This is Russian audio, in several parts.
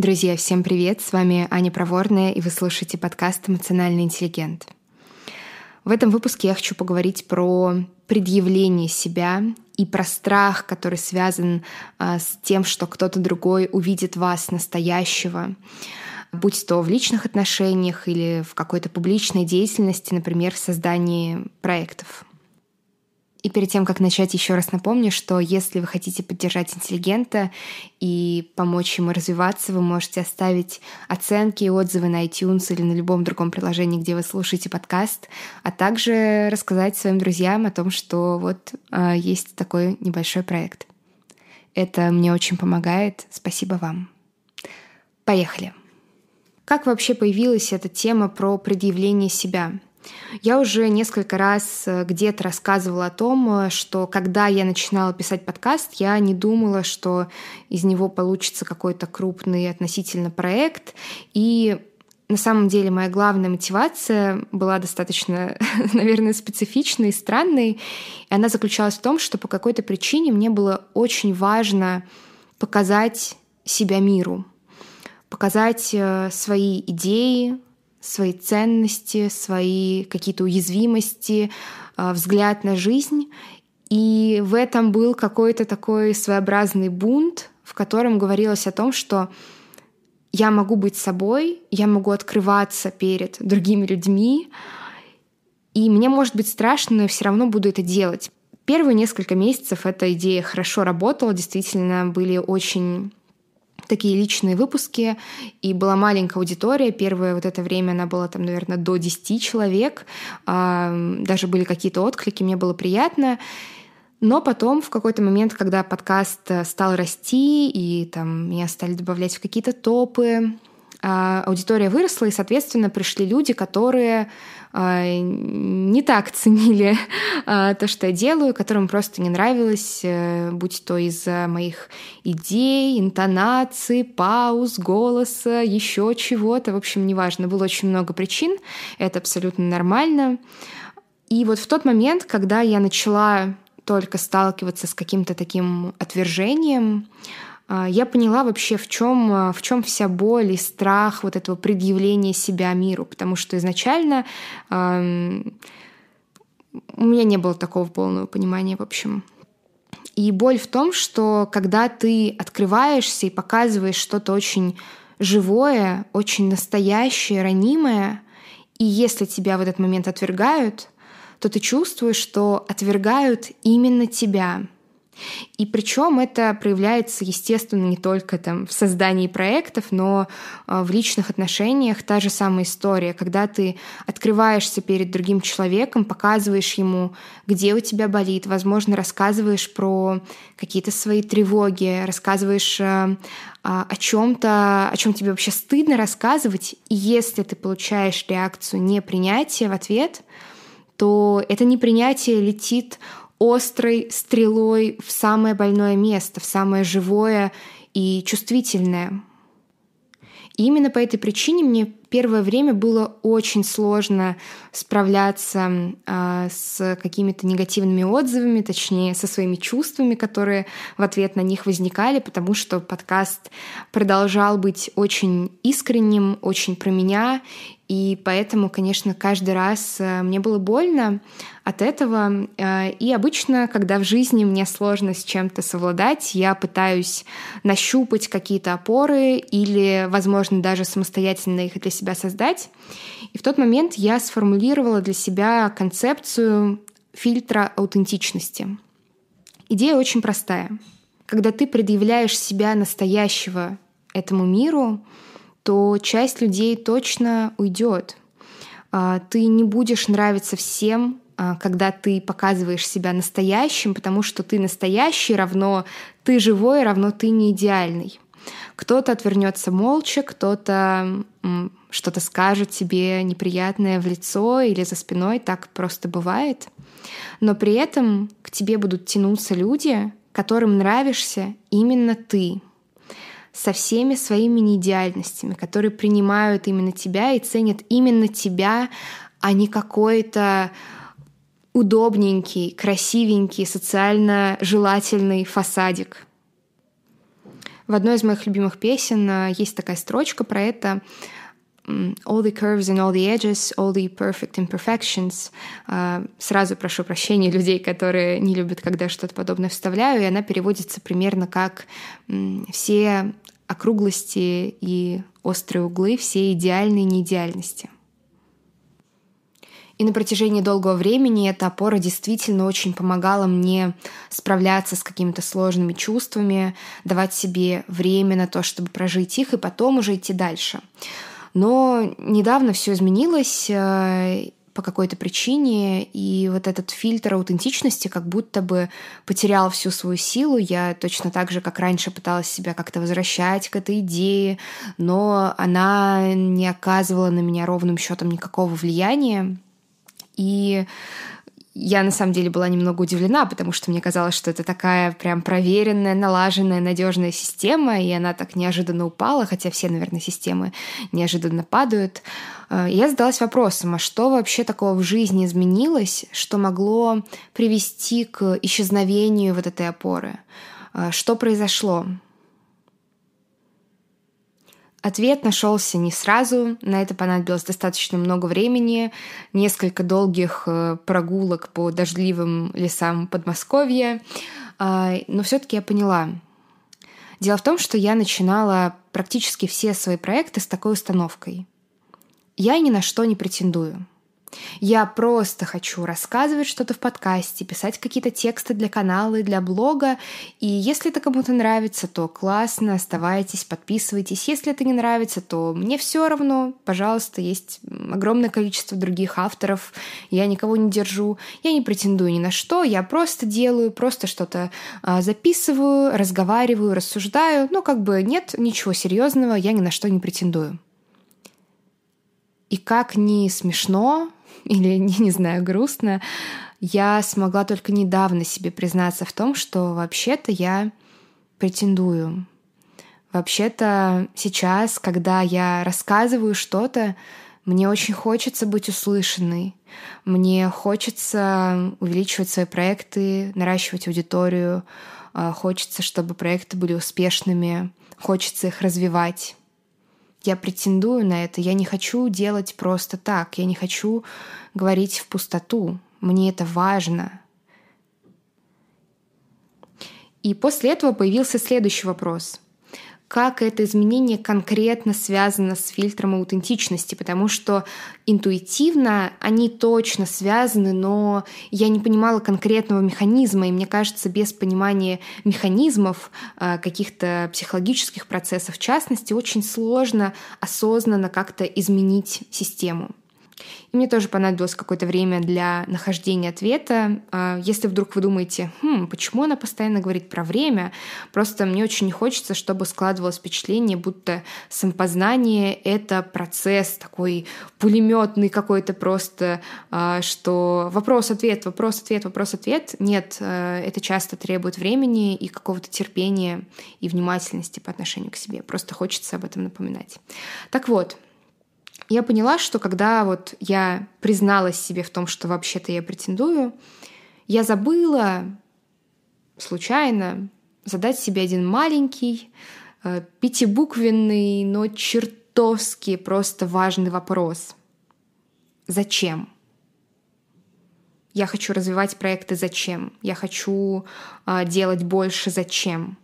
Друзья, всем привет! С вами Аня Проворная, и вы слушаете подкаст «Эмоциональный интеллигент». В этом выпуске я хочу поговорить про предъявление себя и про страх, который связан а, с тем, что кто-то другой увидит вас настоящего, будь то в личных отношениях или в какой-то публичной деятельности, например, в создании проектов. И перед тем, как начать, еще раз напомню, что если вы хотите поддержать интеллигента и помочь ему развиваться, вы можете оставить оценки и отзывы на iTunes или на любом другом приложении, где вы слушаете подкаст, а также рассказать своим друзьям о том, что вот э, есть такой небольшой проект. Это мне очень помогает. Спасибо вам. Поехали. Как вообще появилась эта тема про предъявление себя? Я уже несколько раз э, где-то рассказывала о том, э, что когда я начинала писать подкаст, я не думала, что из него получится какой-то крупный относительно проект. И на самом деле моя главная мотивация была достаточно, наверное, специфичной и странной. И она заключалась в том, что по какой-то причине мне было очень важно показать себя миру, показать э, свои идеи, свои ценности, свои какие-то уязвимости, а, взгляд на жизнь. И в этом был какой-то такой своеобразный бунт, в котором говорилось о том, что я могу быть собой, я могу открываться перед другими людьми, и мне может быть страшно, но я все равно буду это делать. Первые несколько месяцев эта идея хорошо работала, действительно были очень такие личные выпуски, и была маленькая аудитория. Первое вот это время она была там, наверное, до 10 человек. Даже были какие-то отклики, мне было приятно. Но потом, в какой-то момент, когда подкаст э, стал расти, и там меня стали добавлять в какие-то топы, а, аудитория выросла, и, соответственно, пришли люди, которые а, не так ценили а, то, что я делаю, которым просто не нравилось, э, будь то из-за моих идей, интонаций, пауз, голоса, еще чего-то. В общем, неважно, было очень много причин, это абсолютно нормально. И вот в тот момент, когда я начала только сталкиваться с каким-то таким отвержением, а, я поняла вообще, в чем, а, в чем вся боль и страх вот этого предъявления себя миру, потому что изначально э, у меня не было такого полного понимания, в общем. И боль в том, что когда ты открываешься и показываешь что-то очень живое, очень настоящее, ранимое, и если тебя в этот момент отвергают, то ты чувствуешь, что отвергают именно тебя — и причем это проявляется, естественно, не только там в создании проектов, но а, в личных отношениях. Та же самая история, когда ты открываешься перед другим человеком, показываешь ему, где у тебя болит, возможно, рассказываешь про какие-то свои тревоги, рассказываешь а, а, о чем-то, о чем тебе вообще стыдно рассказывать, и если ты получаешь реакцию непринятия в ответ, то это непринятие летит острой стрелой в самое больное место, в самое живое и чувствительное. И именно по этой причине мне первое время было очень сложно справляться э, с какими-то негативными отзывами, точнее, со своими чувствами, которые в ответ на них возникали, потому что подкаст продолжал быть очень искренним, очень про меня, и поэтому, конечно, каждый раз э, мне было больно от этого. Э, и обычно, когда в жизни мне сложно с чем-то совладать, я пытаюсь нащупать какие-то опоры или, возможно, даже самостоятельно их для себя создать. И в тот момент я сформулировала для себя концепцию фильтра аутентичности. Идея очень простая. Когда ты предъявляешь себя настоящего этому миру, то часть людей точно уйдет. А, ты не будешь нравиться всем, а, когда ты показываешь себя настоящим, потому что ты настоящий равно ты живой, равно ты не идеальный. Кто-то отвернется молча, кто-то что-то скажет тебе неприятное в лицо или за спиной, так просто бывает. Но при этом к тебе будут тянуться люди, которым нравишься именно ты, со всеми своими неидеальностями, которые принимают именно тебя и ценят именно тебя, а не какой-то удобненький, красивенький, социально желательный фасадик. В одной из моих любимых песен э, есть такая строчка про это all the curves and all the edges, all the perfect imperfections. Э, сразу прошу прощения людей, которые не любят, когда что-то подобное вставляю, и она переводится примерно как все округлости и острые углы, все идеальные неидеальности — и на протяжении долгого времени эта опора действительно очень помогала мне справляться с какими-то сложными чувствами, давать себе время на то, чтобы прожить их, и потом уже идти дальше. Но недавно все изменилось э, по какой-то причине, и вот этот фильтр аутентичности как будто бы потерял всю свою силу. Я точно так же, как раньше, пыталась себя как-то возвращать к этой идее, но она не оказывала на меня ровным счетом никакого влияния. И я на самом деле была немного удивлена, потому что мне казалось, что это такая прям проверенная, налаженная, надежная система, и она так неожиданно упала, хотя все, наверное, системы неожиданно падают. Э, я задалась вопросом, а что вообще такого в жизни изменилось, что могло привести к исчезновению вот этой опоры? Э, что произошло? Ответ нашелся не сразу, на это понадобилось достаточно много времени, несколько долгих э, прогулок по дождливым лесам Подмосковья, а, но все-таки я поняла. Дело в том, что я начинала практически все свои проекты с такой установкой. Я ни на что не претендую. Я просто хочу рассказывать что-то в подкасте, писать какие-то тексты для канала и для блога. И если это кому-то нравится, то классно, оставайтесь, подписывайтесь. Если это не нравится, то мне все равно. Пожалуйста, есть огромное количество других авторов. Я никого не держу. Я не претендую ни на что. Я просто делаю, просто что-то а, записываю, разговариваю, рассуждаю. Ну, как бы нет ничего серьезного, я ни на что не претендую. И как ни смешно, или, не, не знаю, грустно, я смогла только недавно себе признаться в том, что вообще-то я претендую. Вообще-то сейчас, когда я рассказываю что-то, мне очень хочется быть услышанной. Мне хочется увеличивать свои проекты, наращивать аудиторию. А, хочется, чтобы проекты были успешными. Хочется их развивать. Я претендую на это. Я не хочу делать просто так. Я не хочу говорить в пустоту. Мне это важно. И после этого появился следующий вопрос как это изменение конкретно связано с фильтром аутентичности, потому что интуитивно они точно связаны, но я не понимала конкретного механизма, и мне кажется, без понимания механизмов, а, каких-то психологических процессов, в частности, очень сложно осознанно как-то изменить систему. И мне тоже понадобилось какое-то время для нахождения ответа. А, если вдруг вы думаете, хм, почему она постоянно говорит про время, просто мне очень не хочется, чтобы складывалось впечатление, будто самопознание — это процесс такой пулеметный какой-то просто, а, что вопрос-ответ, вопрос-ответ, вопрос-ответ. Нет, а, это часто требует времени и какого-то терпения и внимательности по отношению к себе. Просто хочется об этом напоминать. Так вот, я поняла, что когда вот я призналась себе в том, что вообще-то я претендую, я забыла случайно задать себе один маленький, э, пятибуквенный, но чертовски просто важный вопрос. Зачем? Я хочу развивать проекты зачем? Я хочу э, делать больше зачем?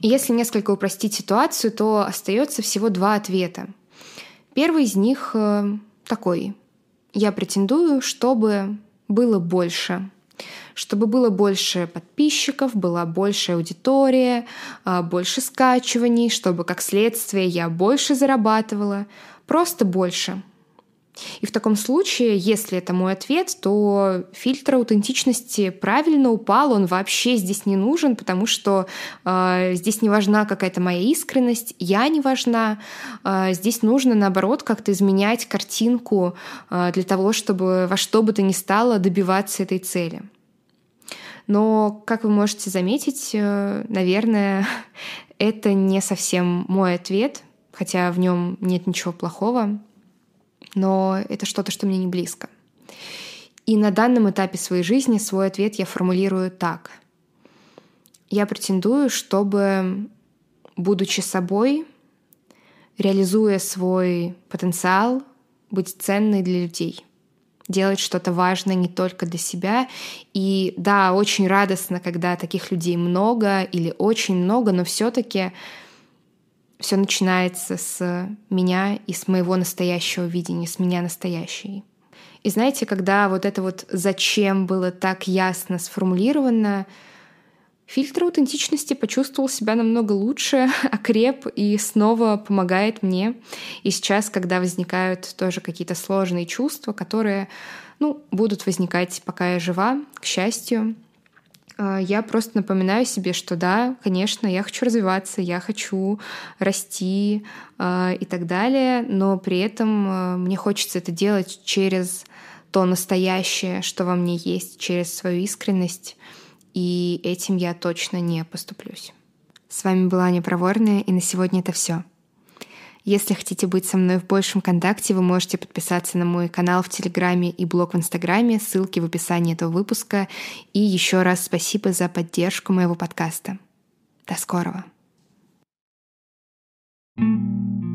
И если несколько упростить ситуацию, то остается всего два ответа — Первый из них э, такой. Я претендую, чтобы было больше. Чтобы было больше подписчиков, была больше аудитория, э, больше скачиваний, чтобы как следствие я больше зарабатывала. Просто больше. И в таком случае, если это мой ответ, то фильтр аутентичности правильно упал, он вообще здесь не нужен, потому что э, здесь не важна какая-то моя искренность, я не важна. Э, здесь нужно, наоборот, как-то изменять картинку э, для того, чтобы во что бы то ни стало добиваться этой цели. Но, как вы можете заметить, э, наверное, это не совсем мой ответ, хотя в нем нет ничего плохого но это что-то, что мне не близко. И на данном этапе своей жизни свой ответ я формулирую так. Я претендую, чтобы будучи собой, реализуя свой потенциал, быть ценной для людей, делать что-то важное не только для себя. И да, очень радостно, когда таких людей много или очень много, но все-таки все начинается с меня и с моего настоящего видения, с меня настоящей. И знаете, когда вот это вот «зачем» было так ясно сформулировано, фильтр аутентичности почувствовал себя намного лучше, окреп и снова помогает мне. И сейчас, когда возникают тоже какие-то сложные чувства, которые ну, будут возникать, пока я жива, к счастью, я просто напоминаю себе, что да, конечно, я хочу развиваться, я хочу расти э, и так далее, но при этом э, мне хочется это делать через то настоящее, что во мне есть, через свою искренность, и этим я точно не поступлюсь. С вами была Аня Проворная, и на сегодня это все. Если хотите быть со мной в большем контакте, вы можете подписаться на мой канал в Телеграме и блог в Инстаграме, ссылки в описании этого выпуска. И еще раз спасибо за поддержку моего подкаста. До скорого. thank you